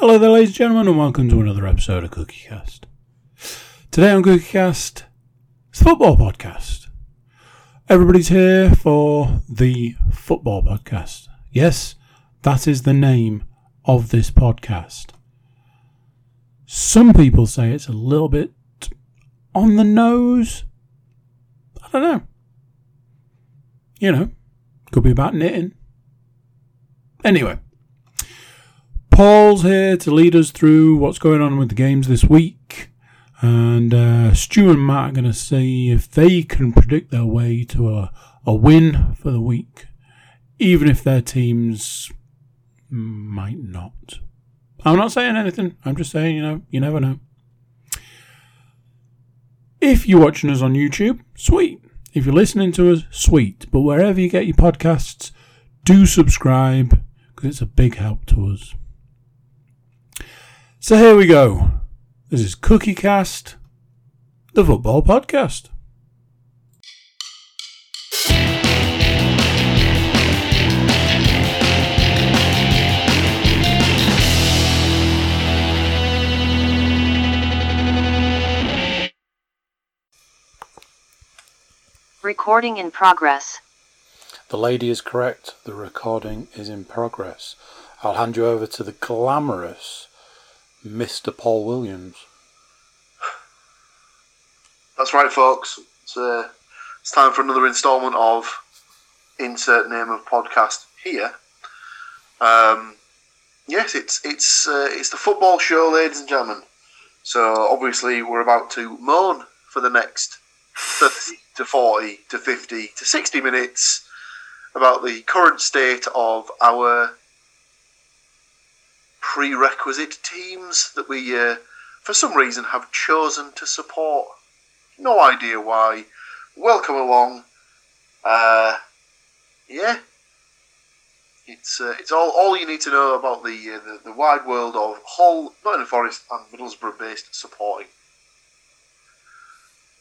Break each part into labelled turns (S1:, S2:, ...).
S1: Hello there, ladies and gentlemen, and welcome to another episode of CookieCast. Today on Cookie Cast, it's the football podcast. Everybody's here for the football podcast. Yes, that is the name of this podcast. Some people say it's a little bit on the nose. I don't know. You know, could be about knitting. Anyway, Paul's here to lead us through what's going on with the games this week. And uh, Stu and Matt are going to see if they can predict their way to a, a win for the week, even if their teams might not. I'm not saying anything. I'm just saying, you know, you never know. If you're watching us on YouTube, sweet. If you're listening to us, sweet. But wherever you get your podcasts, do subscribe because it's a big help to us. So here we go. This is Cookie Cast, the football podcast.
S2: Recording in progress.
S1: The lady is correct. The recording is in progress. I'll hand you over to the glamorous Mr. Paul Williams.
S3: That's right, folks. It's, uh, it's time for another instalment of insert name of podcast here. Um, yes, it's it's uh, it's the football show, ladies and gentlemen. So obviously we're about to moan for the next thirty to forty to fifty to sixty minutes about the current state of our prerequisite teams that we, uh, for some reason, have chosen to support. No idea why. Welcome along. Uh, yeah, it's uh, it's all all you need to know about the, uh, the the wide world of Hull, Nottingham Forest, and Middlesbrough-based supporting.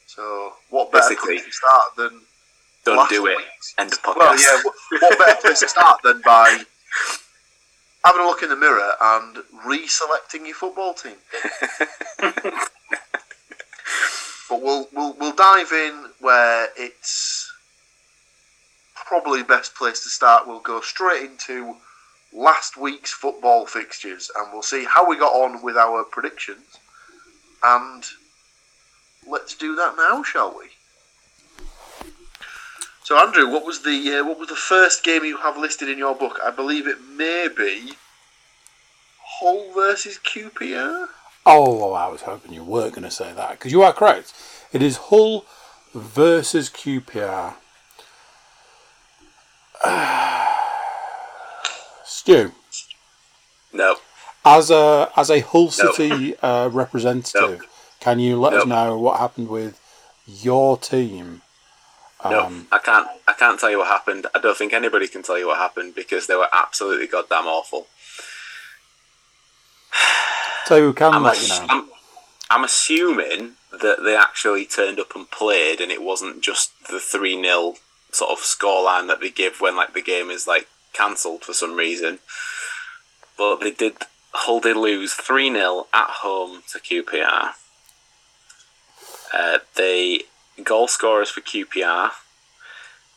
S3: So, what better
S4: Basically,
S3: place to start than
S4: Don't do it.
S3: week's-
S4: End of podcast.
S3: Well, yeah. What, what better place to start than by having a look in the mirror and reselecting your football team? but we'll we'll we'll dive in where it's probably best place to start. We'll go straight into last week's football fixtures, and we'll see how we got on with our predictions. And let's do that now, shall we? So, Andrew, what was the uh, what was the first game you have listed in your book? I believe it may be Hull versus QPR.
S1: Oh, I was hoping you weren't going to say that because you are correct. It is Hull versus QPR. Stu,
S4: no.
S1: as a as a Hull
S4: No.
S1: City uh, representative, can you let us know what happened with your team?
S4: No,
S1: Um,
S4: I can't. I can't tell you what happened. I don't think anybody can tell you what happened because they were absolutely goddamn awful.
S1: so who can
S4: I'm,
S1: let
S4: ass-
S1: you know?
S4: I'm, I'm assuming that they actually turned up and played, and it wasn't just the three 0 sort of scoreline that they give when like the game is like cancelled for some reason. But they did. Hull did lose three 0 at home to QPR. Uh, the goal scorers for QPR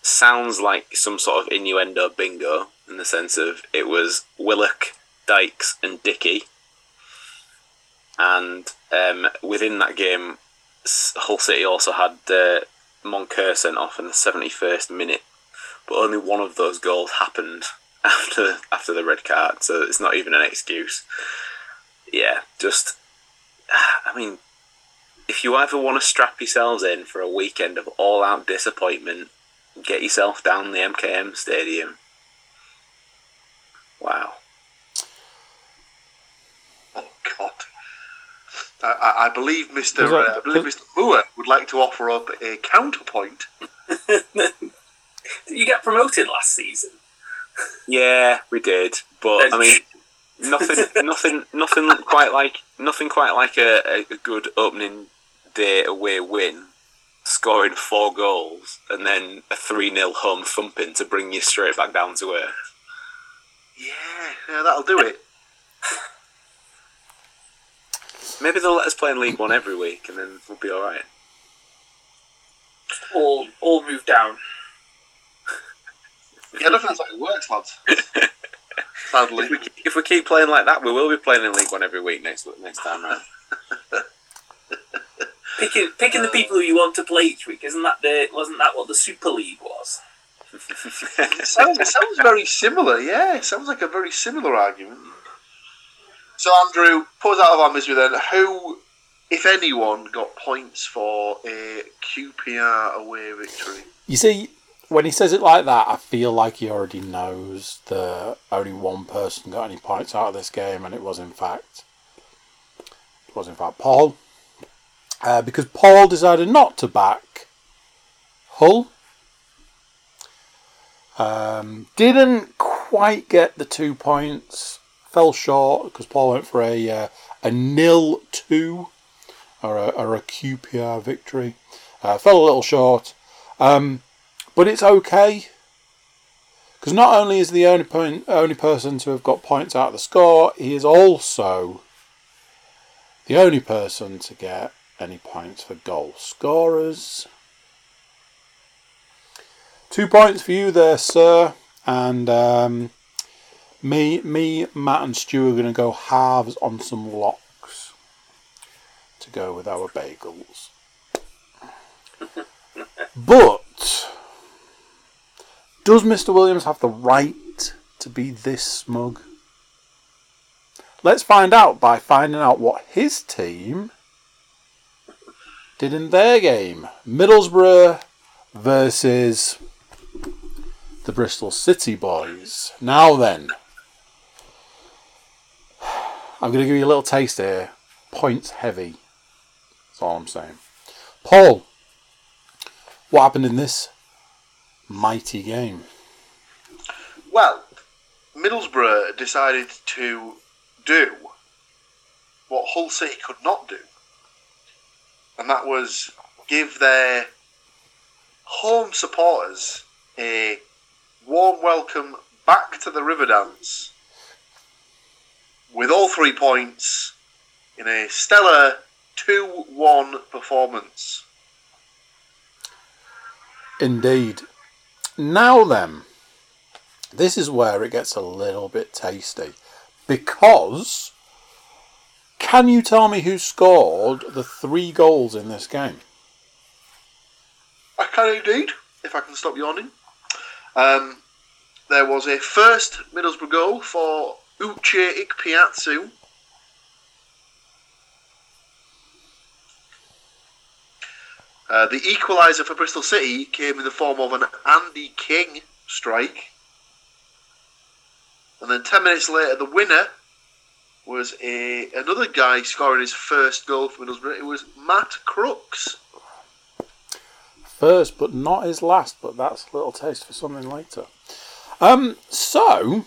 S4: sounds like some sort of innuendo bingo in the sense of it was Willock, Dykes, and Dickie. And um, within that game, Hull City also had uh, Moncur sent off in the 71st minute, but only one of those goals happened after after the red card, so it's not even an excuse. Yeah, just I mean, if you ever want to strap yourselves in for a weekend of all-out disappointment, get yourself down the MKM Stadium. Wow.
S3: Oh God! I, I- I believe Mister
S1: Was that-
S3: uh, I believe Mister Moore would like to offer up a counterpoint.
S5: you get promoted last season.
S4: Yeah, we did, but I mean, nothing, nothing, nothing quite like nothing quite like a, a, a good opening day away win, scoring four goals and then a three 0 home thumping to bring you straight back down to earth.
S3: Yeah, yeah, that'll do it.
S4: Maybe they'll let us play in League One every week, and then we'll be all right.
S5: All all move down.
S3: Yeah, I don't think that's how it works, lads. Sadly.
S4: If we, keep- if we keep playing like that, we will be playing in League One every week next next time round.
S5: Picking picking the people who you want to play each week, isn't that the wasn't that what the Super League was?
S3: It sounds, it sounds very similar, yeah. It sounds like a very similar argument. So, Andrew, put us out of our misery then. Who, if anyone, got points for a QPR away victory?
S1: You see, when he says it like that, I feel like he already knows that only one person got any points out of this game, and it was in fact, it was in fact Paul, uh, because Paul decided not to back Hull. Um, didn't quite get the two points, fell short because Paul went for a uh, a nil two or a, or a QPR victory. Uh, fell a little short. Um, but it's okay because not only is the only point, only person to have got points out of the score, he is also the only person to get any points for goal scorers. Two points for you there, sir, and um, me, me, Matt, and Stu are going to go halves on some locks to go with our bagels. But does Mr. Williams have the right to be this smug? Let's find out by finding out what his team did in their game. Middlesbrough versus the Bristol City boys. Now then, I'm going to give you a little taste here. Points heavy. That's all I'm saying. Paul, what happened in this mighty game?
S3: Well, Middlesbrough decided to do what Hull City could not do, and that was give their home supporters a warm welcome back to the Riverdance with all three points in a stellar 2 1 performance.
S1: Indeed. Now then, this is where it gets a little bit tasty. Because, can you tell me who scored the three goals in this game?
S3: I can indeed, if I can stop yawning. Um, there was a first Middlesbrough goal for Uche Ikpeazu. Uh, the equaliser for Bristol City came in the form of an Andy King strike. And then 10 minutes later, the winner was a another guy scoring his first goal for Middlesbrough. It was Matt Crooks.
S1: First, but not his last, but that's a little taste for something later. Um, so,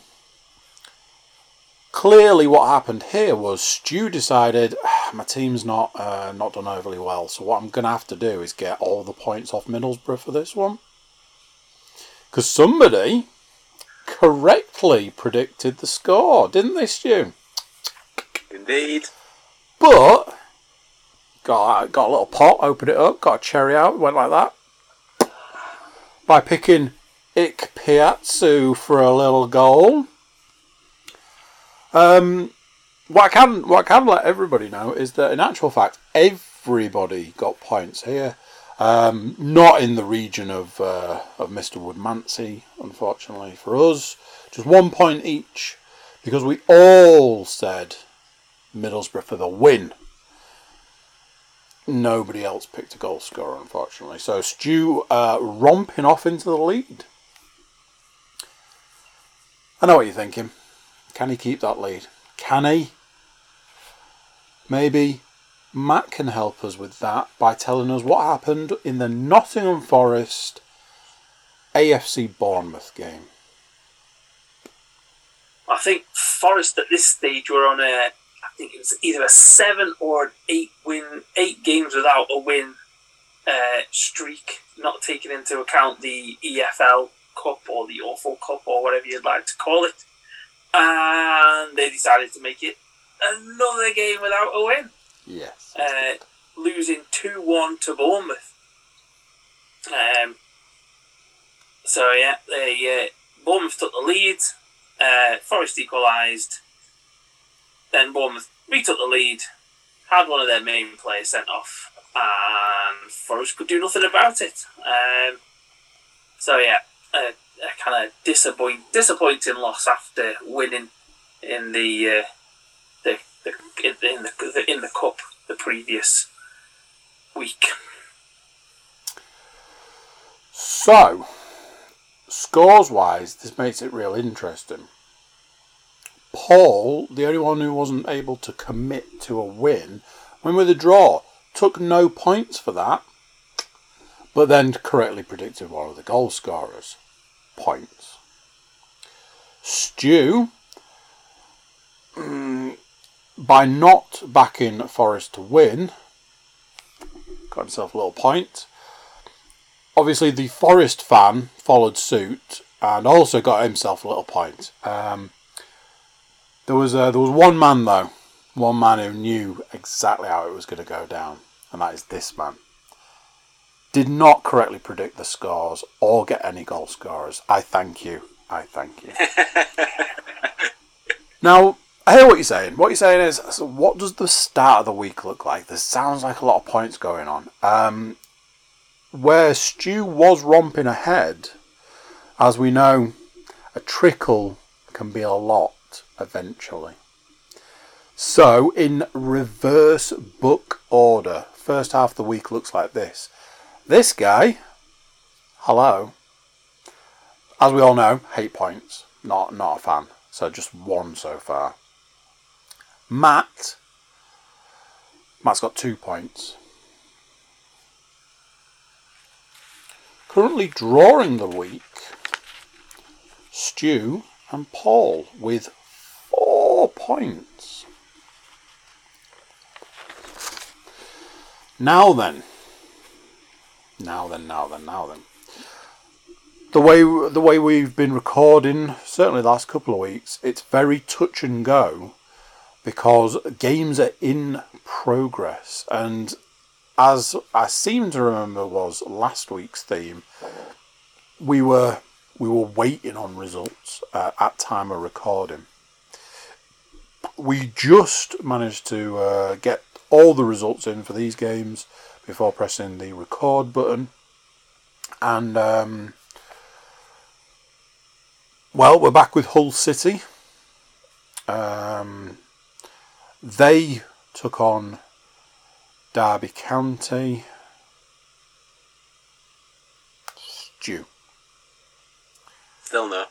S1: clearly what happened here was Stu decided "Ah, my team's not uh, not done overly well, so what I'm going to have to do is get all the points off Middlesbrough for this one. Because somebody correctly predicted the score, didn't they, Stu?
S4: Indeed.
S1: But got got a little pot, opened it up, got a cherry out, went like that. By picking Ikpeazu for a little goal. Um, what I can what I can let everybody know is that in actual fact everybody got points here. Um, not in the region of uh, of Mr. Woodmancy, unfortunately for us. Just one point each because we all said Middlesbrough for the win. Nobody else picked a goal scorer, unfortunately. So Stu uh, romping off into the lead. I know what you're thinking. Can he keep that lead? Can he? Maybe Matt can help us with that by telling us what happened in the Nottingham Forest AFC Bournemouth game.
S5: I think Forest at this stage were on a, I think it was either a seven or an eight win, eight games without a win uh, streak, not taking into account the EFL Cup or the Awful Cup or whatever you'd like to call it. And they decided to make it another game without a win.
S1: Yes.
S5: uh, losing 2 1 to Bournemouth. Um, so, yeah, they, uh, Bournemouth took the lead, uh, Forest equalised, then Bournemouth retook the lead, had one of their main players sent off, and Forest could do nothing about it. Um, so, yeah, a, a kind of disappoint, disappointing loss after winning in the, uh, the, the in the, the in the cup the previous week.
S1: So, scores wise, this makes it real interesting. Paul, the only one who wasn't able to commit to a win, went with a draw. Took no points for that, but then correctly predicted one of the goal scorers. Points. Stu, mm, by not backing Forest to win, got himself a little point obviously the Forest fan followed suit and also got himself a little point. Um, there was uh, there was one man though, one man who knew exactly how it was going to go down, and that is this man. Did not correctly predict the scores or get any goal scorers. I thank you. I thank you. now, I hear what you're saying. What you're saying is, so what does the start of the week look like? There sounds like a lot of points going on. Um, where Stu was romping ahead, as we know, a trickle can be a lot eventually. So, in reverse book order, first half of the week looks like this. This guy, hello, as we all know, hate points. Not not a fan. So just one so far. Matt, Matt's got two points. Currently drawing the week, Stu and Paul with points. Now then, now then, now then, now then. The way the way we've been recording, certainly the last couple of weeks, it's very touch and go because games are in progress and as I seem to remember was last week's theme, we were we were waiting on results uh, at time of recording. We just managed to uh, get all the results in for these games before pressing the record button, and um, well, we're back with Hull City. Um, they took on Derby County. Stu.
S4: Still no.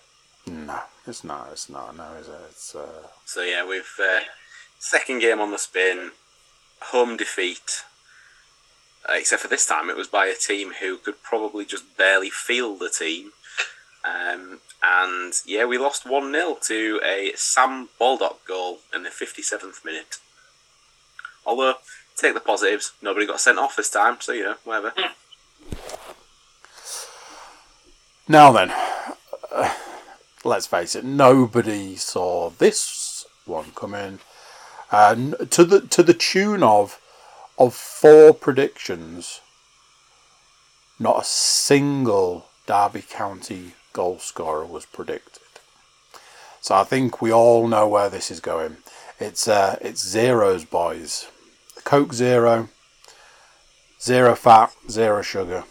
S1: No, it's not. It's not. No, is it? It's. Uh...
S4: So yeah, we've uh, second game on the spin, home defeat. Uh, except for this time, it was by a team who could probably just barely field the team. Um, and yeah, we lost 1 0 to a Sam Baldock goal in the 57th minute. Although, take the positives, nobody got sent off this time, so you know, whatever.
S1: Now then, uh, let's face it, nobody saw this one come in. Uh, to the to the tune of of four predictions, not a single Derby County goal scorer was predicted. So I think we all know where this is going. It's uh, it's zeros, boys. Coke zero, zero fat, zero sugar,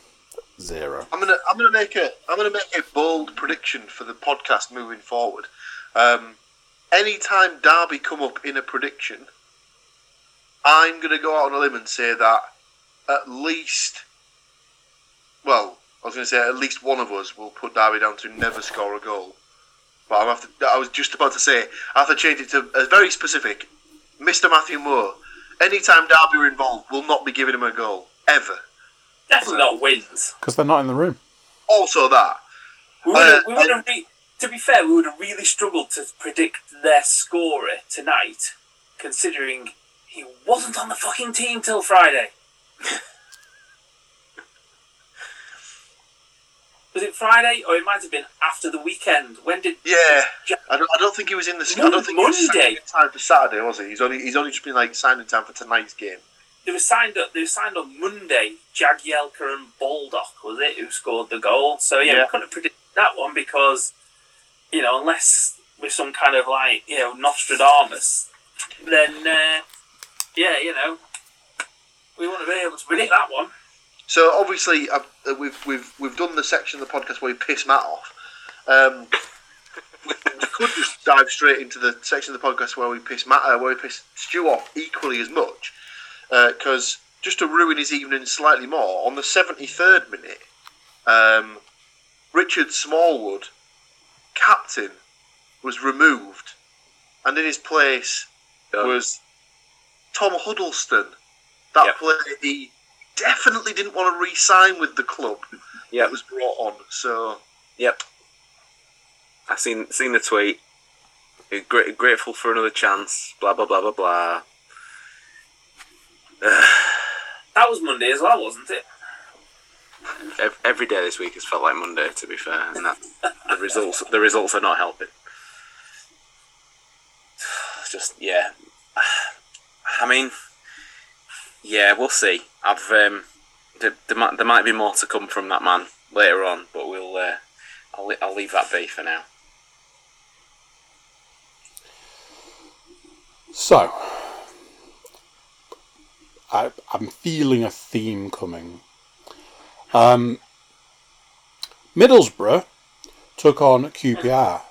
S1: zero.
S3: I'm gonna I'm gonna make a I'm gonna make a bold prediction for the podcast moving forward. Um, anytime Derby come up in a prediction, I'm gonna go out on a limb and say that at least, well, I was gonna say at least one of us will put Derby down to never score a goal. But I'm to, I was just about to say I have to change it to a very specific. Mr. Matthew Moore, anytime Derby are involved, we'll not be giving him a goal ever.
S5: Definitely not wins.
S1: Because they're not in the room.
S3: Also that.
S5: We would have,
S3: Uh,
S5: we would have re- to be fair, we would have really struggled to predict their scorer tonight, considering he wasn't on the fucking team till Friday. Was it Friday or it might have been after the weekend? When did
S3: Yeah,
S5: Ja-
S3: I don't, I don't think he was in the. I don't think he was
S5: Monday.
S3: in time for Saturday, was he? He's only he's only just been like signed in time for tonight's game.
S5: They were signed up? They were signed on Monday. Jagielka and Baldock was it who scored the goal? So yeah,
S3: Yeah.
S5: we couldn't predict that one because you know unless we're some kind of like you know Nostradamus, then uh, yeah, you know we wouldn't be able to predict that one.
S3: So obviously, uh, we've we've we've done the section of the podcast where we piss Matt off. Um, we we could just dive straight into the section of the podcast where we piss Matt, uh, where we piss Stu off equally as much, because just to ruin his evening slightly more, on the seventy third minute, um, Richard Smallwood, captain, was removed, and in his place
S4: Done.
S3: was Tom Huddlestone, that
S4: Yep.
S3: player he definitely didn't want to re-sign with the club that was brought on. So
S4: Yep. I seen seen the tweet. Uh, grateful for another chance. Blah blah blah blah blah.
S5: That was Monday as well, wasn't it?
S4: Ev- Every day this week has felt like Monday. To be fair, and that the results the results are not helping. Just yeah. I mean, yeah, we'll see. I've um, there, there might there might be more to come from that man later on, but we'll uh, I'll I'll leave that be for now.
S1: So, I, I'm feeling a theme coming. Um, Middlesbrough took on QPR.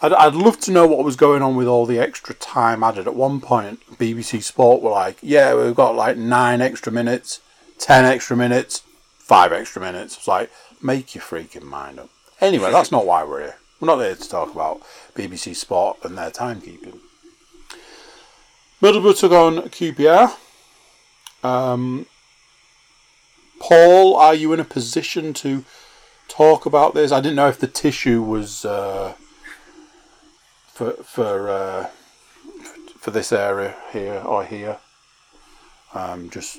S1: I'd, I'd love to know what was going on with all the extra time added. At one point, BBC Sport were like, yeah, we've got like nine extra minutes, ten extra minutes, five extra minutes. It's like, make your freaking mind up. Anyway, that's not why we're here. We're not here to talk about BBC Sport and their timekeeping. Middlesbrough took on QPR. Um, Paul, are you in a position to talk about this? I didn't know if the tissue was uh, for for uh, for this area here or here. Um, just,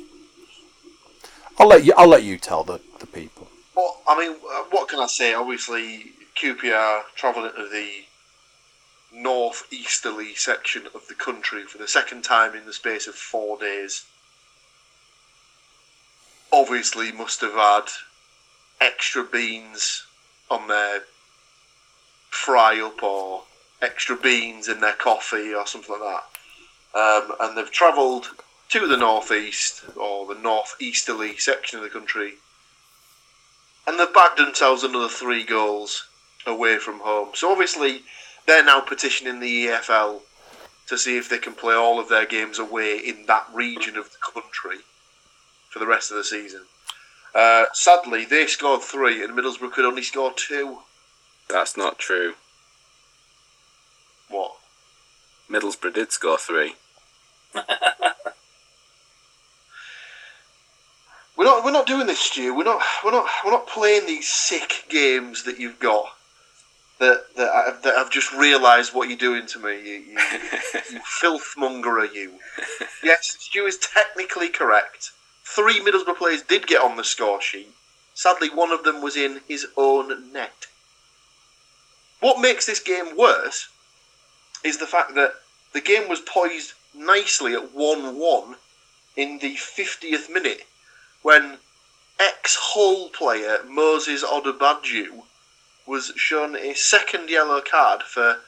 S1: I'll let you. I'll let you tell the, the people.
S3: Well, I mean, uh, what can I say? Obviously, QPR travelled into the north-easterly section of the country for the second time in the space of four days. Obviously, must have had extra beans on their fry up or extra beans in their coffee or something like that. Um, and they've travelled to the northeast or the northeasterly section of the country and they've bagged themselves another three goals away from home. So obviously, they're now petitioning the EFL to see if they can play all of their games away in that region of the country for the rest of the season. Uh, sadly, they scored three, and Middlesbrough could only score two.
S4: That's not true.
S3: What?
S4: Middlesbrough did score three.
S3: We're not. We're not doing this, Stu. We're not. We're not. We're not playing these sick games that you've got. That that, I, that I've just realised what you're doing to me. You, you, you filth mongerer, you. Yes, Stu is technically correct. Three Middlesbrough players did get on the score sheet. Sadly, one of them was in his own net. What makes this game worse is the fact that the game was poised nicely at 1 1 in the 50th minute when ex Hull player Moses Odubajo was shown a second yellow card for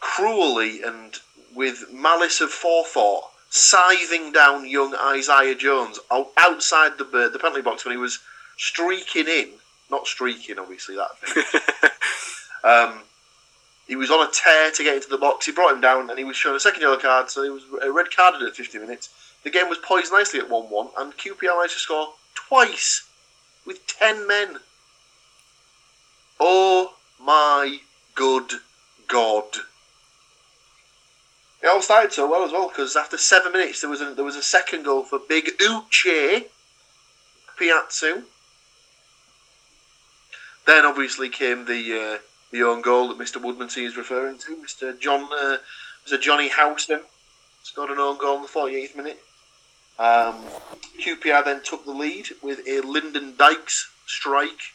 S3: cruelly and with malice of forethought scything down young Isaiah Jones outside the the penalty box when he was streaking in, not streaking obviously that. Um, he was on a tear to get into the box. He brought him down, and he was shown a second yellow card, so he was a red carded at 50 minutes. The game was poised nicely at 1 1, and QPR managed to score twice with 10 men. Oh my good God. It all started so well as well because after seven minutes there was a, there was a second goal for Big Uche Piazzu. Then obviously came the uh, the own goal that Mr. Woodmansey is referring to. Mr. John, uh, Mr. Johnny Houston scored an own goal in the 48th minute. Um, QPR then took the lead with a Lyndon Dykes strike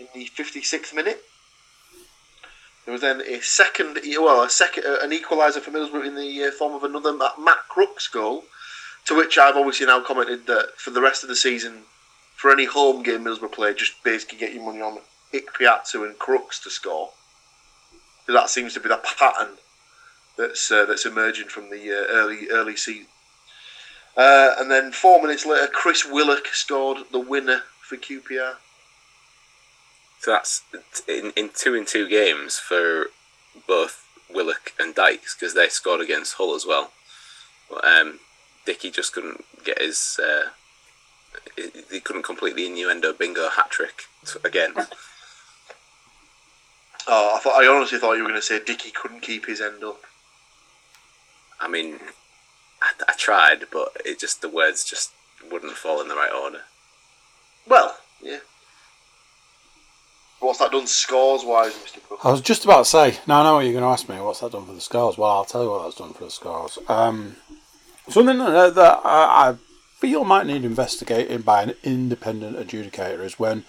S3: in the 56th minute. There was then a second, well, a second, uh, an equaliser for Middlesbrough in the uh, form of another Matt, Crooks goal, to which I've obviously now commented that for the rest of the season, for any home game Middlesbrough play, just basically get your money on Ikpeazu and Crooks to score. That seems to be the pattern that's uh, that's emerging from the uh, early early season. Uh, and then four minutes later, Chris Willock scored the winner for QPR.
S4: So that's in, in two in two games for both Willock and Dykes because they scored against Hull as well. But um, Dickie just couldn't get his. Uh, he couldn't complete the innuendo bingo hat trick again.
S3: Oh, I thought I honestly thought you were going to say Dickie couldn't keep his end up.
S4: I mean, I, I tried, but it just the words just wouldn't fall in the right order.
S3: Well, yeah. What's that done scores wise, Mr. Cook?
S1: I was just about to say, now I know what you're going to ask me. What's that done for the scores? Well, I'll tell you what that's done for the scores. Um, something that, that I, I feel might need investigating by an independent adjudicator is when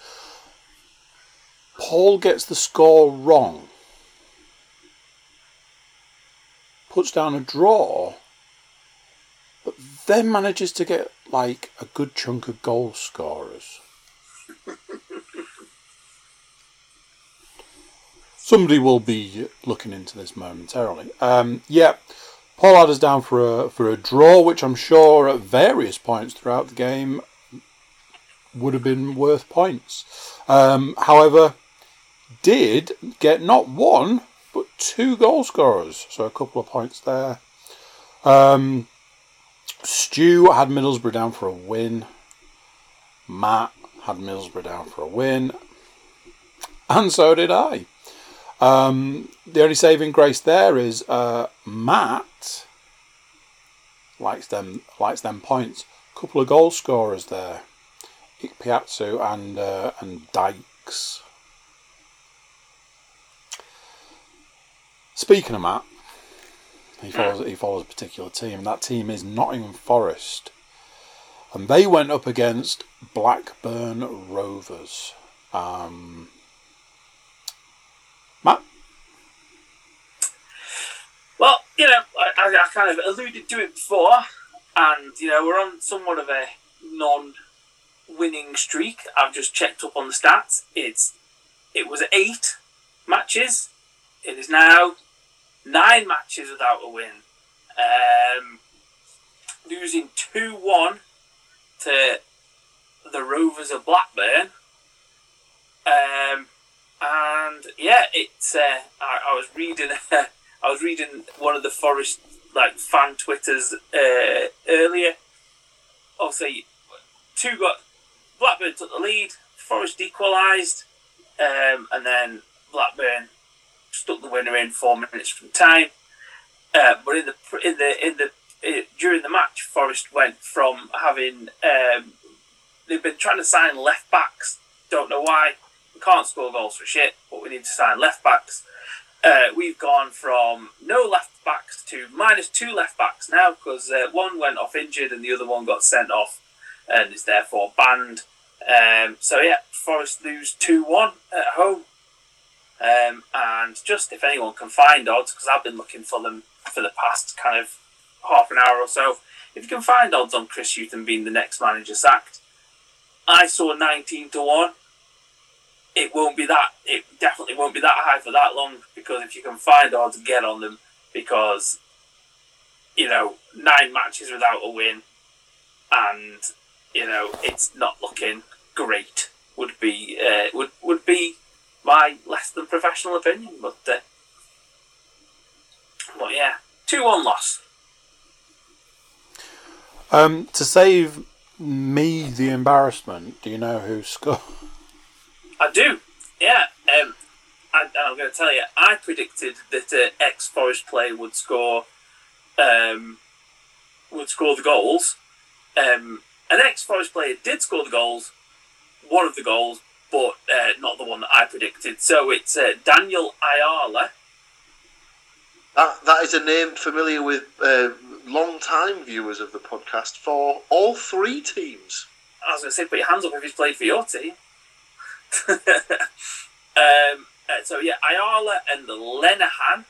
S1: Paul gets the score wrong, puts down a draw, but then manages to get like a good chunk of goal scorers. Somebody will be looking into this momentarily. Um, yeah, Paul had us down for a for a draw, which I'm sure at various points throughout the game would have been worth points. Um, however, did get not one but two goal scorers, so a couple of points there. Um, Stu had Middlesbrough down for a win. Matt had Middlesbrough down for a win, and so did I. Um, the only saving grace there is uh, Matt likes them likes them points. Couple of goal scorers there, Ikpeazu and uh, and Dykes. Speaking of Matt, he follows he follows a particular team. And that team is Nottingham Forest, and they went up against Blackburn Rovers. Um, Matt,
S5: Well, you know, I, I, kind of alluded to it before, and you know, we're on somewhat of a non-winning streak. I've just checked up on the stats. It's it was eight matches. It is now nine matches without a win. Um, losing two one to the Rovers of Blackburn. Um, and yeah, it's. Uh, I, I was reading. I was reading one of the Forest like fan twitters uh, earlier. Obviously, two got Blackburn took the lead. Forest equalised, um, and then Blackburn stuck the winner in four minutes from time. Uh, but in the in the in the uh, during the match, Forest went from having um, they've been trying to sign left backs. Don't know why. We can't score goals for shit, but we need to sign left backs. Uh, we've gone from no left backs to minus two left backs now because uh, one went off injured and the other one got sent off and is therefore banned. Um, so yeah, Forest lose two one at home. Um, and just if anyone can find odds, because I've been looking for them for the past kind of half an hour or so, if you can find odds on Chris Hughton being the next manager sacked, I saw 19 to 1. It won't be that, it definitely won't be that high for that long because if you can find odds, get on them because, you know, nine matches without a win and, you know, it's not looking great would be, uh, would, would be my less than professional opinion. But, uh, but yeah, 2 1 loss.
S1: um, to save me the embarrassment, do you know who scored?
S5: I do, yeah. Um, I, I'm going to tell you, I predicted that uh, ex Forest player would score, um, would score the goals. Um, an ex Forest player did score the goals, one of the goals, but uh, not the one that I predicted. So it's uh, Daniel Ayala.
S3: That, that is a name familiar with uh, long-time viewers of the podcast for all three teams.
S5: I was going to say, put your hands up if he's played for your team. um, uh, so yeah, Ayala and Lenihan,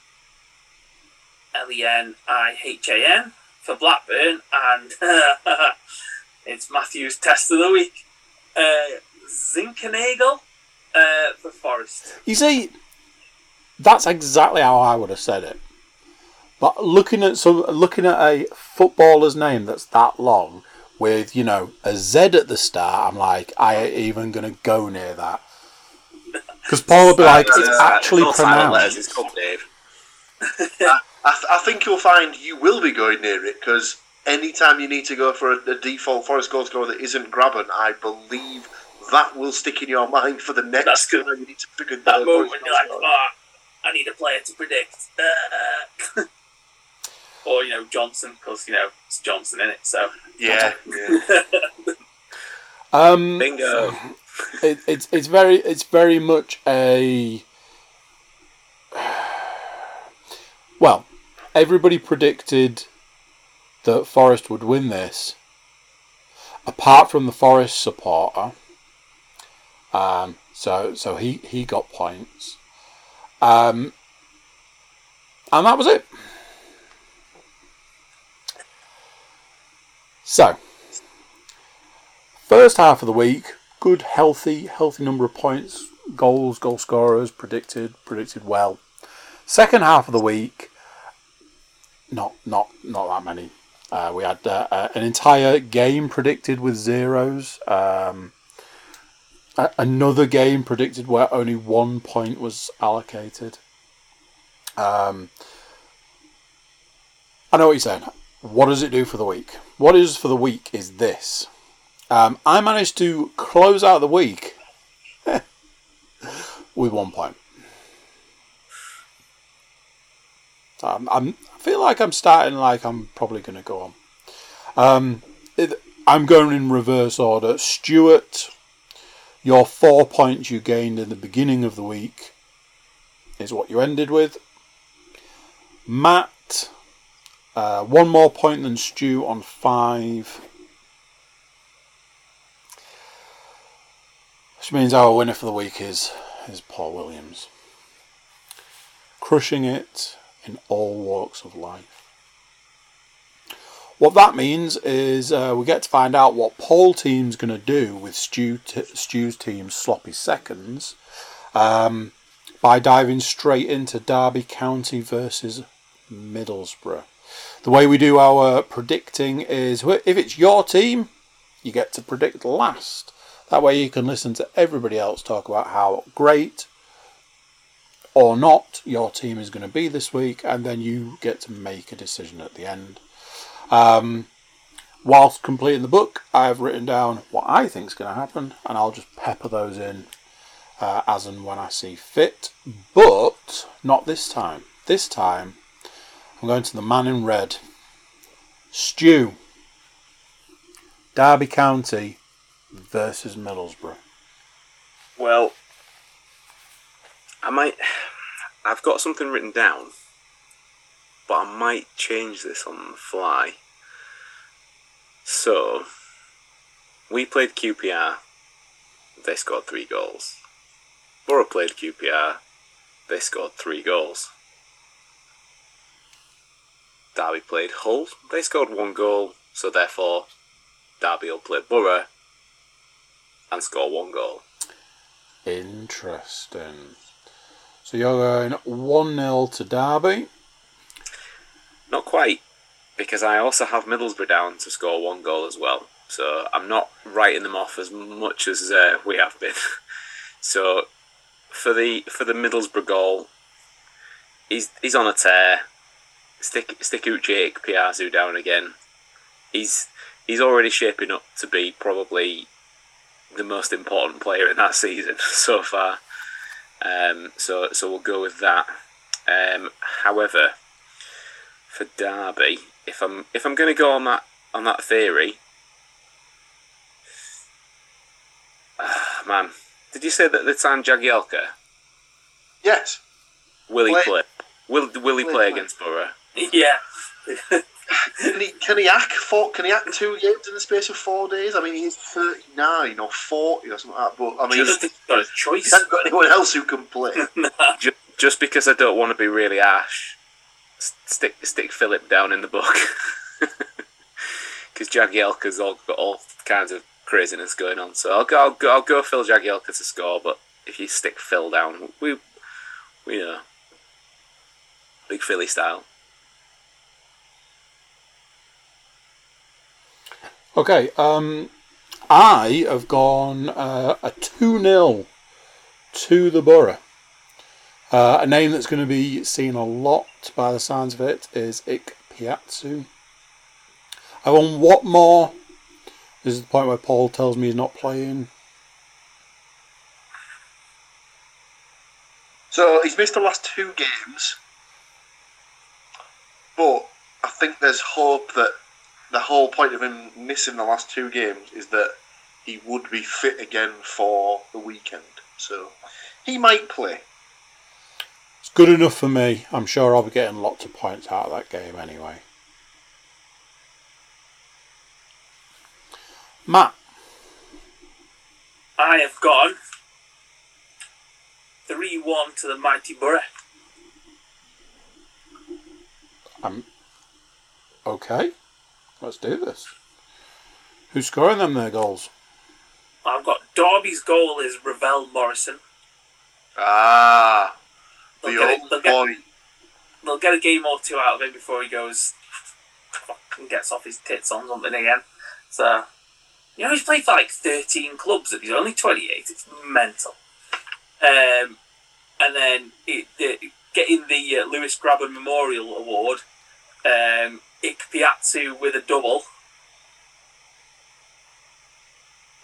S5: L E N I H A N for Blackburn, and it's Matthew's test of the week. Uh, Zinckernagel uh, for Forest.
S1: You see, that's exactly how I would have said it. But looking at some, looking at a footballer's name that's that long with you know a Z at the start, I'm like, I ain't even gonna go near that. Because Paul would be like, it's
S4: Uh,
S1: actually
S4: no silent letters,
S1: pronounced.
S4: It's called Dave.
S3: I, th- I think you'll find you will be going near it because anytime you need to go for a, a default Forest goal scorer that isn't Grabban, I believe that will stick in your mind for the next
S5: That's good.
S3: time you need to pick a
S5: That
S3: uh,
S5: moment when you're like,
S3: scorer.
S5: oh, I need a player to predict. Uh, or, you know, Johnson, because, you know, it's Johnson in it, so.
S3: yeah, yeah.
S1: Um,
S4: Bingo.
S1: it, it's it's very it's very much a well everybody predicted that Forest would win this apart from the Forest supporter um, so so he he got points um, and that was it so First half of the week, good, healthy, healthy number of points, goals, goal scorers, predicted, predicted well. Second half of the week, not not not that many. Uh, we had uh, uh, an entire game predicted with zeros. Um, a- another game predicted where only one point was allocated. Um, I know what you're saying. What does it do for the week? What is for the week is this. Um, I managed to close out the week with one point. I'm, I feel like I'm starting like I'm probably going to go on. Um, it, I'm going in reverse order. Stuart, your four points you gained in the beginning of the week is what you ended with. Matt, uh, one more point than Stu on five. Which means our winner for the week is is Paul Williams. Crushing it in all walks of life. What that means is uh, we get to find out what Paul team's going to do with Stu t- Stu's team's sloppy seconds um, by diving straight into Derby County versus Middlesbrough. The way we do our predicting is if it's your team, you get to predict last. That way you can listen to everybody else talk about how great or not your team is going to be this week, and then you get to make a decision at the end. Um, whilst completing the book, I have written down what I think is going to happen, and I'll just pepper those in uh, as and when I see fit. But not this time. This time, I'm going to the man in red. Stu. Derby County versus Middlesbrough.
S4: Well, I might. I've got something written down, but I might change this on the fly. So, we played QPR. They scored three goals. Boro played QPR. They scored three goals. Derby played Hull. They scored one goal, so therefore, Derby will play Boro and score one goal.
S1: Interesting. So you're going 1 0 to Derby.
S4: Not quite, because I also have Middlesbrough down to score one goal as well. So I'm not writing them off as much as uh, we have been. so for the for the Middlesbrough goal, he's he's on a tear. Stick stick out Jake Piazzu down again. He's he's already shaping up to be probably the most important player in that season so far. Um, so so we'll go with that. Um, however, for Derby, if I'm if I'm going to go on that on that theory, ah, man, did you say that the time Jagielka
S3: Yes.
S4: will he
S3: Play-
S4: play? Will Will he play
S3: play?
S4: against Boro?
S5: Yeah.
S3: can he can he act four, can he act two games in the space of four days? I mean, he's thirty nine or forty or something like that. But I mean,
S5: Just think he's got a choice.
S3: he
S5: choice.
S3: hasn't got anyone else who can play.
S4: Just, just because I don't want to be really ash, stick stick Philip down in the book. Because Jagielka's all got all kinds of craziness going on. So I'll go, I'll go, I'll go Phil Jagielka to score. But if you stick Phil down, we, we know, uh, big Philly style.
S1: Okay, um, I have gone uh, a 2 0 to the Boro. Uh, a name that's going to be seen a lot by the signs of it is Ik Piazzu. I won what more? This is the point where Paul tells me he's not playing.
S3: So he's missed the last two games, but I think there's hope that the whole point of him missing the last two games is that he would be fit again for the weekend. So he might play.
S1: It's good enough for me. I'm sure I'll be getting lots of points out of that game anyway. Matt,
S5: I have gone 3 1 to the mighty Boro.
S1: I'm okay. Let's do this. Who's scoring them their goals?
S5: I've got Derby's goal is Ravel Morrison.
S3: Ah, the
S5: They'll get, it-
S3: old
S5: they'll, get,
S3: boy.
S5: they'll get a game or two out of him before he goes and gets off his tits on something again. So, you know, he's played for like 13 clubs and he's only 28. It's mental. Um, and then it, the, getting the uh, Lewis Grabban Memorial Award, um, Ik Piazzu with a double.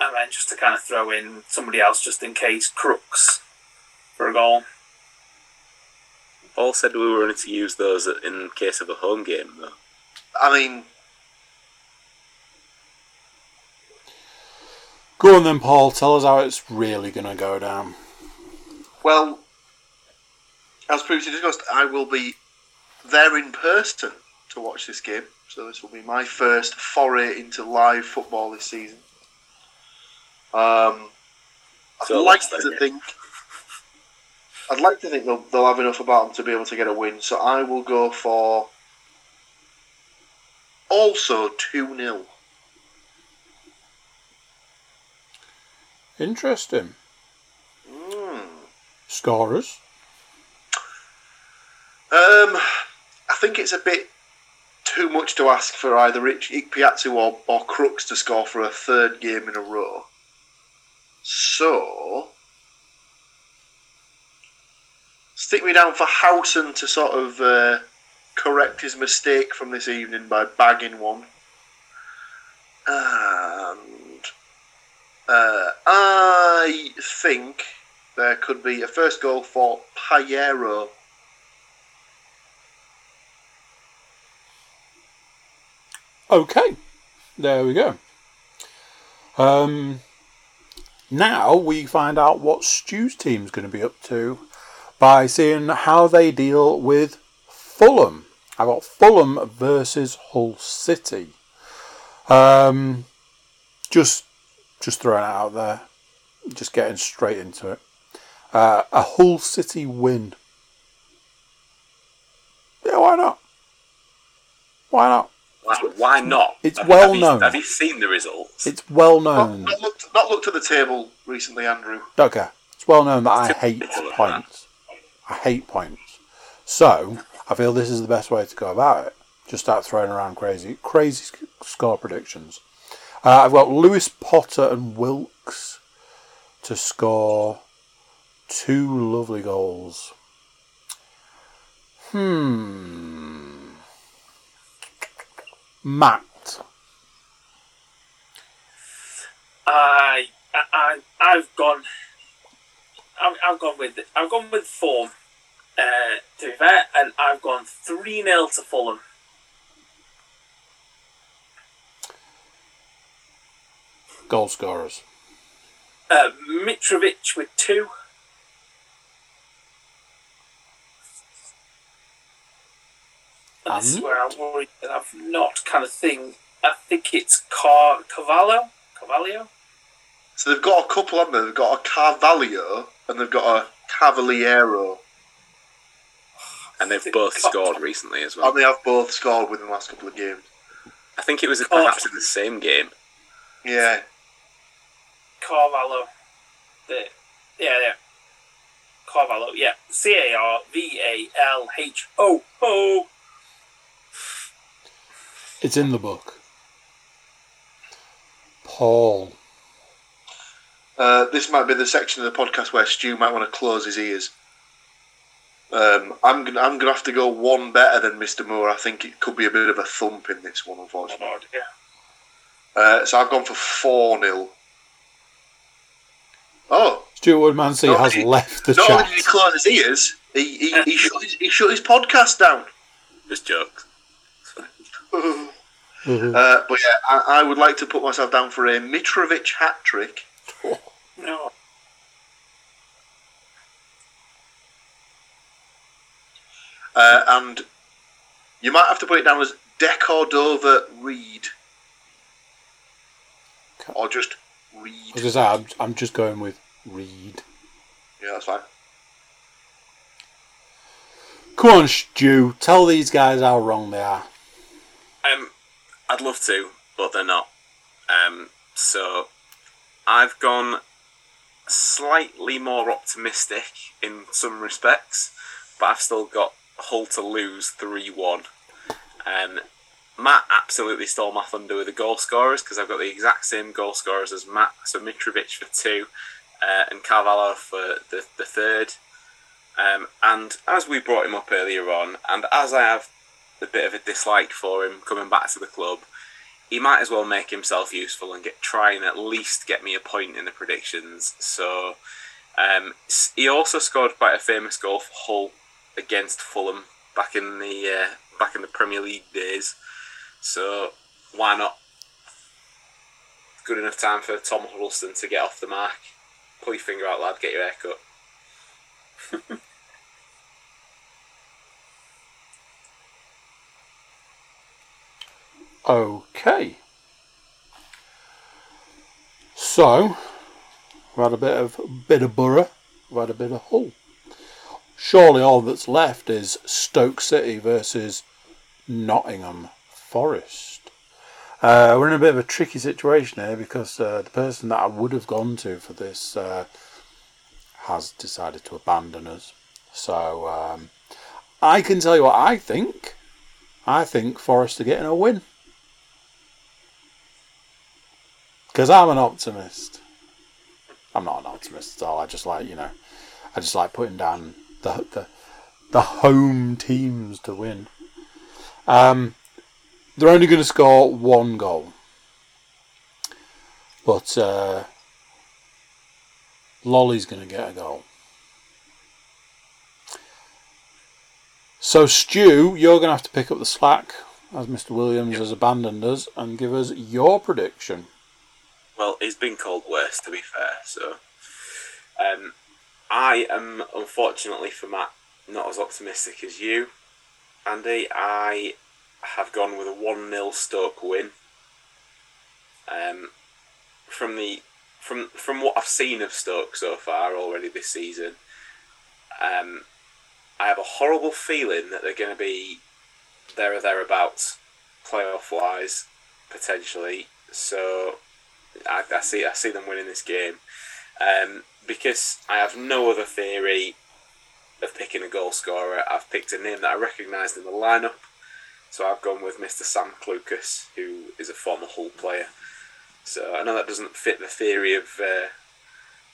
S5: And then just to kind of throw in somebody else just in case, Crooks for a goal.
S4: Paul said we were only to use those in case of a home game, though.
S3: I mean,
S1: Go on then, Paul. Tell us how it's really going to go down.
S3: well, as previously discussed, I will be there in person to watch this game. So this will be my first foray into live football this season. Um, I'd
S4: So
S3: like to
S4: game?
S3: think. I'd like to think they'll, they'll have enough about them to be able to get a win. So I will go for also two 0
S1: Interesting.
S3: mm.
S1: Scorers.
S3: Um, I think it's a bit too much to ask for either Rich Ikpeazu or, or Crooks to score for a third game in a row. So, stick me down for Houghton to sort of uh, correct his mistake from this evening by bagging one. And uh, I think there could be a first goal for Payero.
S1: Okay. There we go. Um, now we find out what Stu's team's going to be up to by seeing how they deal with Fulham. I've got Fulham versus Hull City. Um, just, just throwing it out there, just getting straight into it. Uh, a Hull City win. Yeah, why not? Why not?
S4: Why, why not?
S1: It's
S4: Have-
S1: well
S4: have you-
S1: known.
S4: have you seen the results?
S1: It's well known.
S3: not, looked, not looked at the table recently, Andrew.
S1: Okay. It's well known that I hate points. I hate points. So I feel this is the best way to go about it. Just start throwing around crazy, crazy score predictions. Uh, I've got Lewis Potter and Wilks to score two lovely goals. Hmm. Matt.
S5: I, I, I've gone. I've, I've gone with I've gone with form. Uh, to be fair, and I've gone three 0 to Fulham.
S1: Goal scorers.
S5: Uh, Mitrovic with two. This hmm? is
S1: And?
S5: where I'm worried that I've not kind of thing. I think it's Car Cavallo. Cavallo.
S3: So they've got a couple, haven't they? They've got a Carvalho and they've got a Cavaleiro.
S4: And they've both scored recently as well.
S3: And they have both scored within the last couple of games.
S4: I think it was
S5: Car- oh.
S4: perhaps in the same game.
S3: Yeah.
S5: Carvalho. The, yeah, yeah. Carvalho, yeah. C A R V A L H O O.
S1: It's in the book. Paul.
S3: Uh, this might be the section of the podcast where Stu might want to close his ears. Um, I'm gonna I'm gonna have to go one better than Mr. Moore. I think it could be a bit of a thump in this one, unfortunately.
S5: Lord, yeah.
S3: Uh, so I've gone for four 0 Oh,
S1: Stuart Woodmansey
S3: No,
S1: has
S3: he-
S1: left the
S3: not only did he
S1: chat.
S3: close his ears, he he, he, shut, his, he shut his podcast down.
S4: Just jokes.
S1: Mhm.
S3: Uh, but yeah, I, I would like to put myself down for a Mitrovic hat trick.
S5: No.
S3: Uh, and you might have to put it down as Decordova
S1: Reid.
S3: Or just
S1: I Reid. say, I'm, I'm just going with Reid.
S3: Yeah, that's fine.
S1: Come on, Stu. Tell these guys how wrong they are.
S4: Um, I'd love to, but they're not. Um, so I've gone slightly more optimistic in some respects, but I've still got Hull to lose three one. Um, Matt absolutely stole my thunder with the goal scorers because I've got the exact same goal scorers as Matt. So Mitrovic for two, uh, and Carvalho for the the third. Um, and as we brought him up earlier on, and as I have a bit of a dislike for him coming back to the club, he might as well make himself useful and get try and at least get me a point in the predictions. So um, he also scored quite a famous goal for Hull against Fulham back in the uh, back in the Premier League days. So why not? Good enough time for Tom Huddlestone to get off the mark. Pull your finger out, lad. Get your hair
S1: Okay. So, we've had a bit of bit of Boro, we've had a bit of Hull. Surely all that's left is Stoke City versus Nottingham Forest. Uh, we're in a bit of a tricky situation here because uh, the person that I would have gone to for this uh, has decided to abandon us. So um, I can tell you what I think. I think Forest are getting a win. Because I'm an optimist. I'm not an optimist at all. I just like, you know, I just like putting down the the, the home teams to win. Um, they're only going to score one goal. But uh, Lolley's going to get a goal. So, Stu, you're going to have to pick up the slack as Mr. Williams has abandoned us and give us your prediction.
S4: Well, he's been called worse, to be fair. So, um, I am unfortunately for Matt not as optimistic as you, Andy. I have gone with a one 0 Stoke win. Um, from the from from what I've seen of Stoke so far already this season, um, I have a horrible feeling that they're going to be there or thereabouts, playoff wise, potentially. So I, I see I see them winning this game um, because I have no other theory of picking a goal scorer. I've picked a name that I recognised in the lineup, so I've gone with Mr. Sam Clucas, who is a former Hull player. So I know that doesn't fit the theory of uh,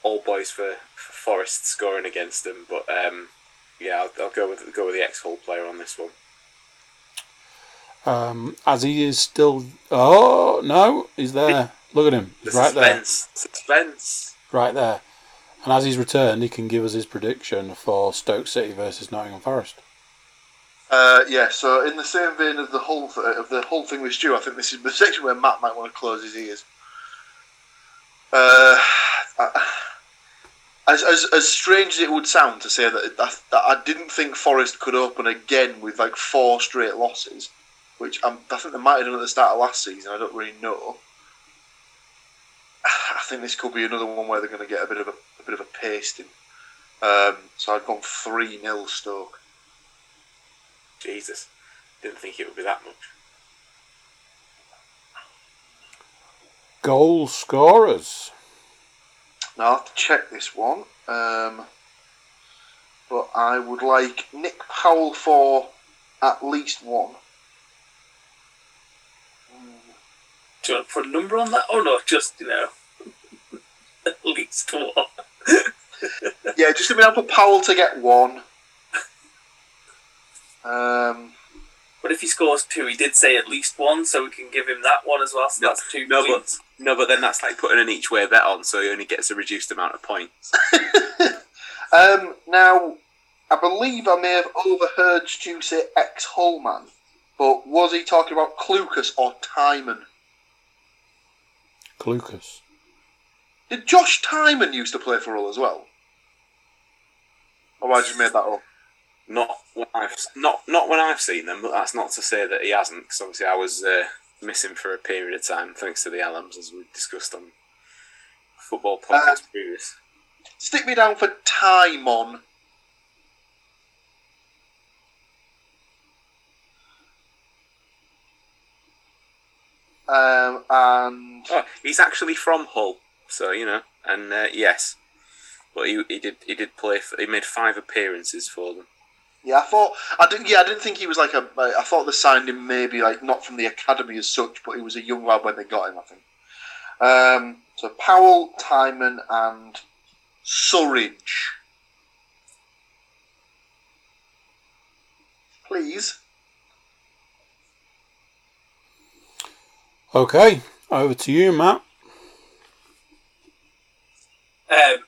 S4: all boys for, for Forest scoring against them, but um, yeah, I'll, I'll go with go with the ex Hull player on this one.
S1: Um, as he is still. Oh no, he's there. Look at him.
S4: The
S1: He's right there.
S4: suspense, suspense.
S1: Right there. And as he's returned, he can give us his prediction for Stoke City versus Nottingham Forest.
S3: Uh, yeah, so in the same vein of the whole th- of the whole thing with Stu, I think this is the section where Matt might want to close his ears. Uh, I, as, as as strange as it would sound to say that, that, that I didn't think Forest could open again with like four straight losses, which I'm, I think they might have done at the start of last season. I don't really know. I think this could be another one where they're going to get a bit of a, a bit of a pasting. Um, so I've gone three 0 Stoke.
S4: Jesus, didn't think it would be that much.
S1: Goal scorers.
S3: Now I'll have to check this one. Um, but I would like Nick Powell for at least one.
S5: Do you want to put a number on that? or no, just, you know, at one.
S3: Yeah, just give me up for Powell to get one. Um,
S5: But if he scores two, he did say at least one, so we can give him that one as well. So
S4: No,
S5: that's two
S4: no, but-
S5: points.
S4: No, but then that's like putting an each way bet on, so he only gets a reduced amount of points.
S3: um, now, I believe I may have overheard Stu say ex Holman, but was he talking about Clucas or Tymon?
S1: Clucas.
S3: Did Josh Tymon used to play for Hull as well? Or have I just made that up?
S4: Not when I've not not when I've seen them, but that's not to say that he hasn't. Because obviously I was uh, missing for a period of time thanks to the Allams, as we discussed on football podcast previous.
S3: Stick me down for Tymon. Um, and
S4: Oh, he's actually from Hull, so you know, and uh, yes, but he, he did he did play. For, he made five appearances for them.
S3: yeah, I thought I didn't. Yeah, I didn't think he was like a. I thought they signed him maybe like not from the academy as such, but he was a young lad when they got him. I think. Um, so Powell, Tymon, and Surridge. Please.
S1: Okay, over to you, Matt.
S5: Um,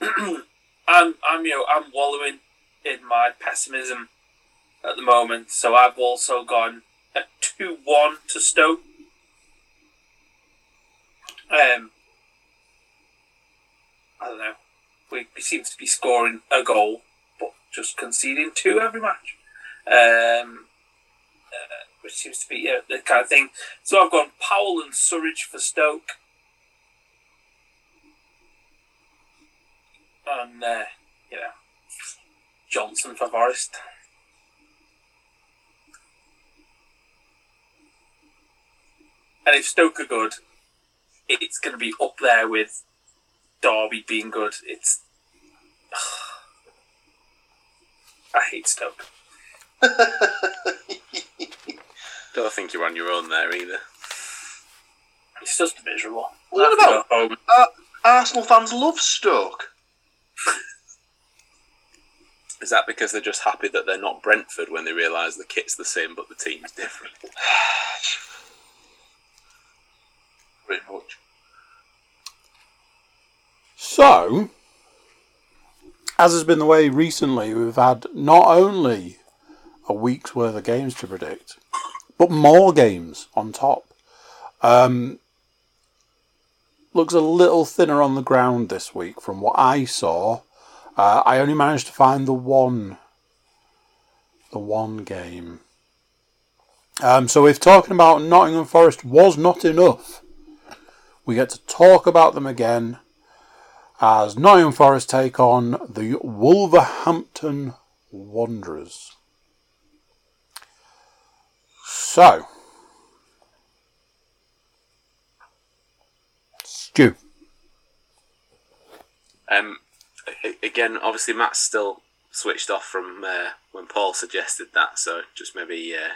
S5: I'm, I'm, you know, I'm wallowing in my pessimism at the moment, so I've also gone a two-one to Stoke. Um, I don't know. We, we to be scoring a goal, but just conceding two every match. Um, uh, which seems to be yeah, the kind of thing. So I've gone Powell and Surridge for Stoke. And uh, you know Johnson for Forest. And if Stoke are good, it's going to be up there with Derby being good. It's I hate Stoke.
S4: Don't think you're on your own there either.
S5: It's just miserable.
S3: What
S5: I have to
S3: about-
S5: go home.
S3: Arsenal fans love Stoke.
S4: Is that because they're just happy that they're not Brentford when they realise the kit's the same but the team's different?
S3: Pretty much.
S1: So, as has been the way recently, we've had not only a week's worth of games to predict, but more games on top. Um, looks a little thinner on the ground this week from what I saw. Uh, I only managed to find the one, the one game. Um, so if talking about Nottingham Forest was not enough, we get to talk about them again as Nottingham Forest take on the Wolverhampton Wanderers. So, Stu.
S4: Um, again, obviously Matt's still switched off from uh, when Paul suggested that, so just maybe uh,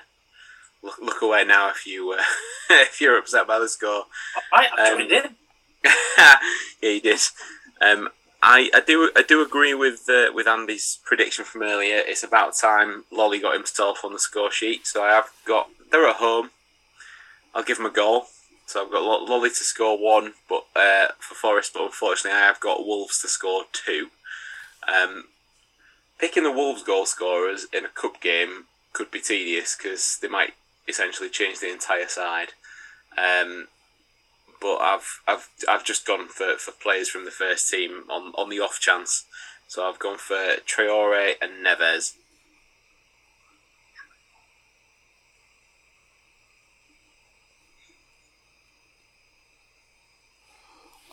S4: look look away now if you uh, if you're upset by the score.
S5: I have
S4: Um,
S5: joined in.
S4: yeah, you did. Um, I, I do I do agree with uh, with Andy's prediction from earlier. It's about time Lolley got himself on the score sheet. So I have got they're at home. I'll give them a goal. So I've got Lolley to score one, but uh, for Forest, but unfortunately I have got Wolves to score two. Um, picking the Wolves goal scorers in a cup game could be tedious because they might essentially change the entire side. Um, but I've I've I've just gone for, for players from the first team on, on the off chance. So I've gone for Traore and Neves.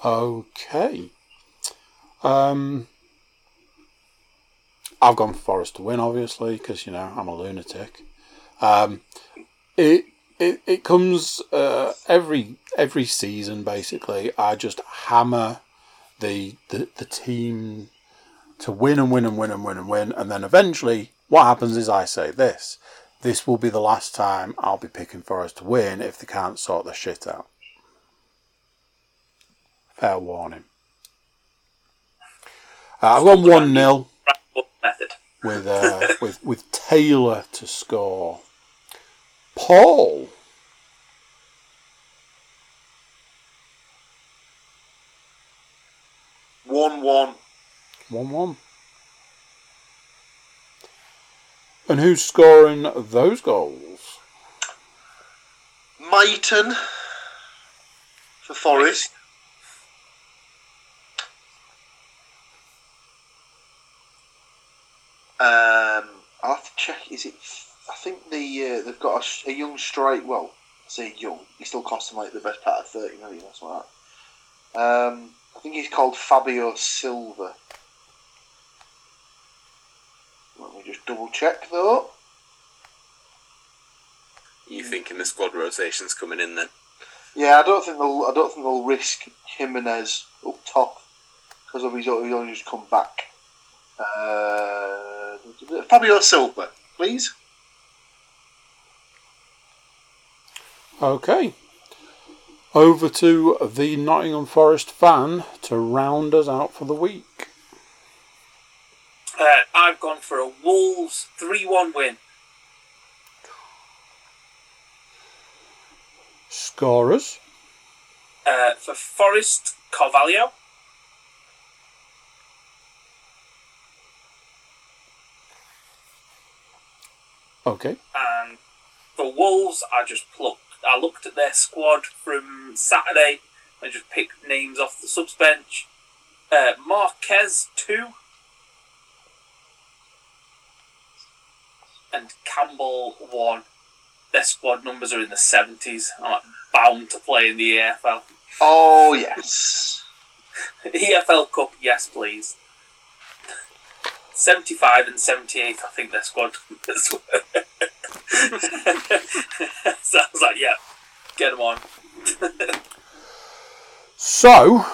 S1: Okay. Um, I've gone for Forest to win, obviously, because you know I'm a lunatic. Um, it it it comes uh, every every season basically. I just hammer the the the team to win and win and win and win and win, and then eventually what happens is I say this: this will be the last time I'll be picking Forest to win if they can't sort their shit out. Fair warning. Uh, I've gone one 0
S5: method.
S1: with uh, with with Taylor to score. Paul.
S3: One one.
S1: One one. And who's scoring those goals?
S3: Mighten for Forest. Um, I'll have to check. Is it? I think the uh, they've got a young strike. Well, I say young. He still costs them like the best part of thirty million. That's like that. Um, I think he's called Fabio Silva. Let me just double check though.
S4: You thinking the squad rotation's coming in then?
S3: Yeah, I don't think they'll. I don't think they'll risk Jimenez up top because of his he's only just come back. Uh, Fabio Silva, please.
S1: Okay. Over to the Nottingham Forest fan to round us out for the week.
S5: Uh, I've gone for a Wolves 3 1 win.
S1: Scorers.
S5: Uh, for Forest, Carvalho.
S1: Okay.
S5: And for Wolves, I just plucked. I looked at their squad from Saturday and just picked names off the subs bench. Uh, Marquez two, and Campbell one. Their squad numbers are in the seventies. I'm like, bound to play in the EFL.
S3: Oh yes.
S5: EFL Cup, yes, please. 75 and 78, I think their squad numbers were. so I was like, yeah, get them on.
S1: So,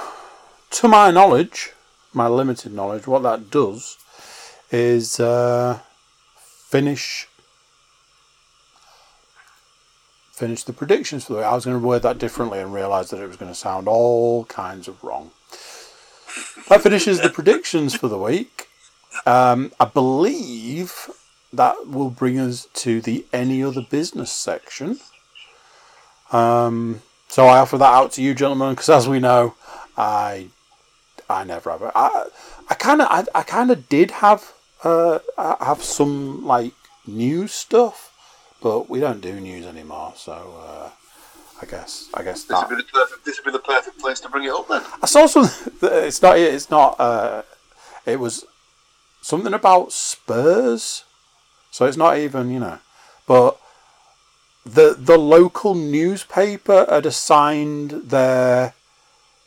S1: to my knowledge, my limited knowledge, what that does is uh, finish finish the predictions for the week. I was going to word that differently and realised that it was going to sound all kinds of wrong. That finishes the predictions for the week. Um, I believe that will bring us to the any other business section. Um, so I offer that out to you, gentlemen, because as we know, I I never have. it. I I kind of I, I kind of did have uh have some like news stuff, but we don't do news anymore. So uh, I guess I guess
S3: This
S1: that
S3: would be the perfect. This would be the perfect place to bring it up then.
S1: I saw some. It's not. It's not. Uh, it was something about Spurs. So it's not even you know, but the the local newspaper had assigned their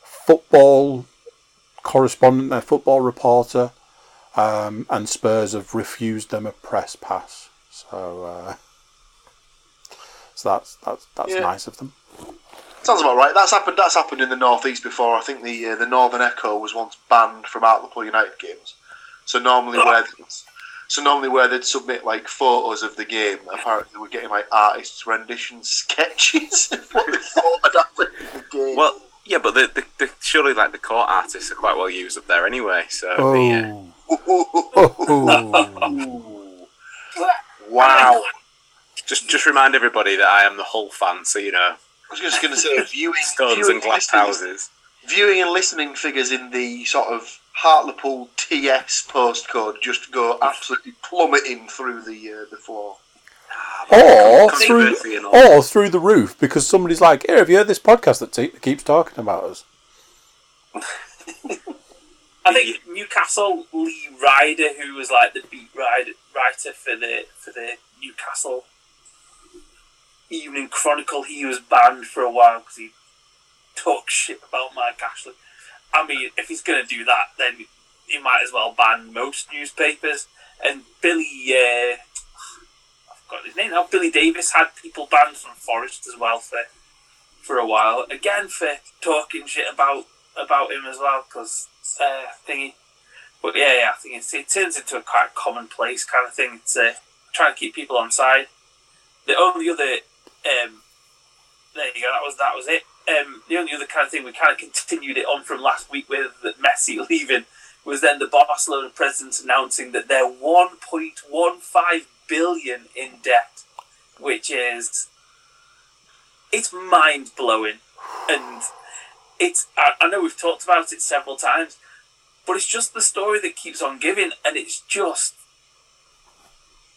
S1: football correspondent, their football reporter, um, and Spurs have refused them a press pass. So. Uh, so that's that's that's
S3: Yeah.
S1: nice of them.
S3: Sounds about right. That's happened. That's happened in the northeast before. I think the uh, the Northern Echo was once banned from Hartlepool United games. So normally where so normally where they'd submit like photos of the game, apparently they were getting like artists' rendition sketches of what they thought had happened in the game.
S4: Well, yeah, but the, the, the surely like the court artists are quite well used up there anyway. So the, uh,
S1: Oh. Oh.
S3: wow.
S4: just just remind everybody that I am the Hull fan. So you know,
S3: I was just going to say viewing,
S4: stones
S3: viewing,
S4: and glass houses.
S3: viewing and listening figures in the sort of Hartlepool TS postcode just go absolutely plummeting through the uh, the floor.
S6: or through or through the roof because somebody's like, "Here, have you heard this podcast that te- keeps talking about us?"
S5: I think Newcastle Lee Ryder, who was like the beat writer, writer for the for the Newcastle Evening Chronicle, he was banned for a while because he talked shit about Mike Ashley. I mean, if he's going to do that, then he might as well ban most newspapers. And Billy, uh, I forgot his name now. Billy Davies had people banned from Forest as well for for a while. Again, for talking shit about about him as well because uh, thingy. But yeah, yeah, I think it turns into a quite commonplace kind of thing. It's uh, trying to keep people on side. The only other, um, there you go. That was that was it. Um, the only other kind of thing we kind of continued it on from last week with Messi leaving was then the Barcelona president announcing that they're 1.15 billion in debt, which is it's mind blowing, and it's I, I know we've talked about it several times, but it's just the story that keeps on giving, and it's just,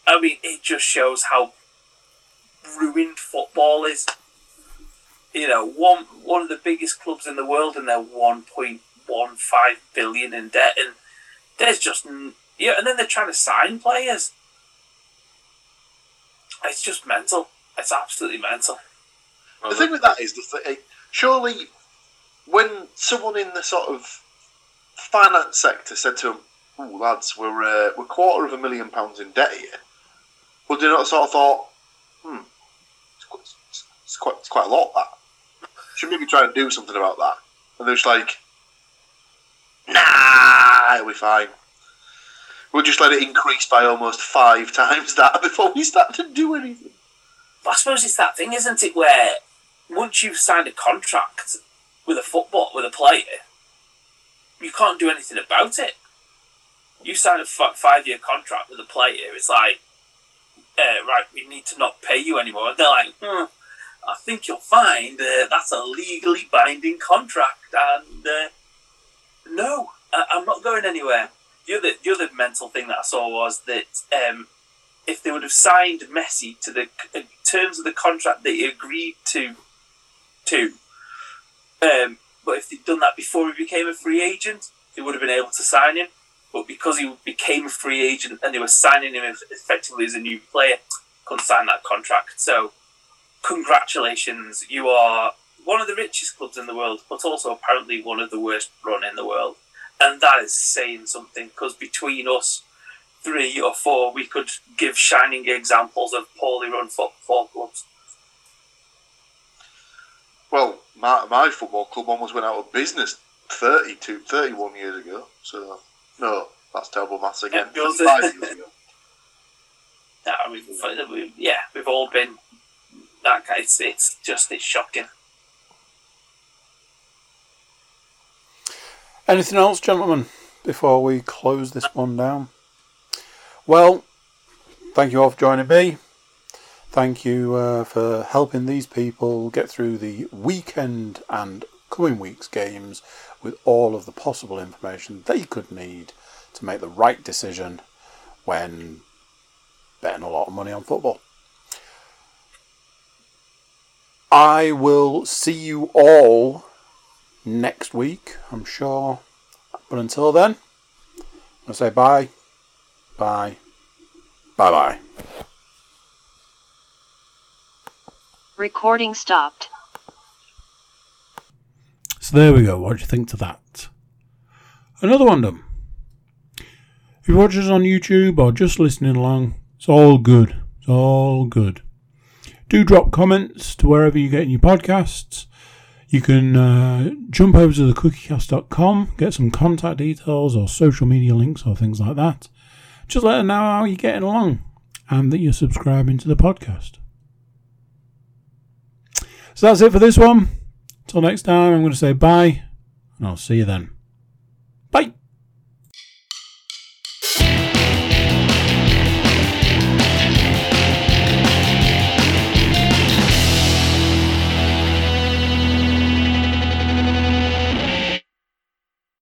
S5: I mean, it just shows how ruined football is. You know, one one of the biggest clubs in the world, and they're one point one five billion in debt, and there's just yeah, and then they're trying to sign players. It's just mental. It's absolutely mental.
S3: The thing with that is, th- surely when someone in the sort of finance sector said to them, "Ooh, lads, we're uh, we're quarter of a million pounds in debt here," would they not sort of thought, "Hmm, it's quite, it's quite, it's quite a lot that should maybe try and do something about that?" And they're just like, "Nah, be fine." We'll just let it increase by almost five times that before we start to do anything.
S5: I suppose it's that thing, isn't it, where once you've signed a contract with a football with a player, you can't do anything about it. You sign a f- five-year contract with a player, it's like, uh, right, we need to not pay you anymore. And they're like, hmm, I think you'll find uh, that's a legally binding contract, and uh, no, I- I'm not going anywhere. The other, the other mental thing that I saw was that um, if they would have signed Messi to the c- terms of the contract that he agreed to, to, um, but if they'd done that before he became a free agent, they would have been able to sign him. But because he became a free agent and they were signing him effectively as a new player, couldn't sign that contract. So, congratulations, you are one of the richest clubs in the world, but also apparently one of the worst run in the world. And that is saying something because between us, three or four, we could give shining examples of poorly run football clubs.
S3: Well, my, my football club almost went out of business 32, 31 years ago. So, no, that's terrible maths again.
S5: Yeah,
S3: 35 years ago.
S5: We've, yeah, we've all been that guy. It's, it's just it's shocking.
S6: Anything else, gentlemen, before we close this one down? Well, thank you all for joining me. Thank you uh, for helping these people get through the weekend and coming week's games with all of the possible information they could need to make the right decision when betting a lot of money on football. I will see you all next week, I'm sure. But until then, I'll say bye, bye, bye bye.
S2: Recording stopped.
S1: So there we go. What do you think to that? Another one done. If you watch us on YouTube or just listening along, it's all good. It's all good. Do drop comments to wherever you're getting your podcasts. You can uh, jump over to thecookiecast.com, get some contact details or social media links or things like that. Just let us know how you're getting along and that you're subscribing to the podcast. So that's it for this one. Till next time, I'm going to say bye, and I'll see you then. Bye.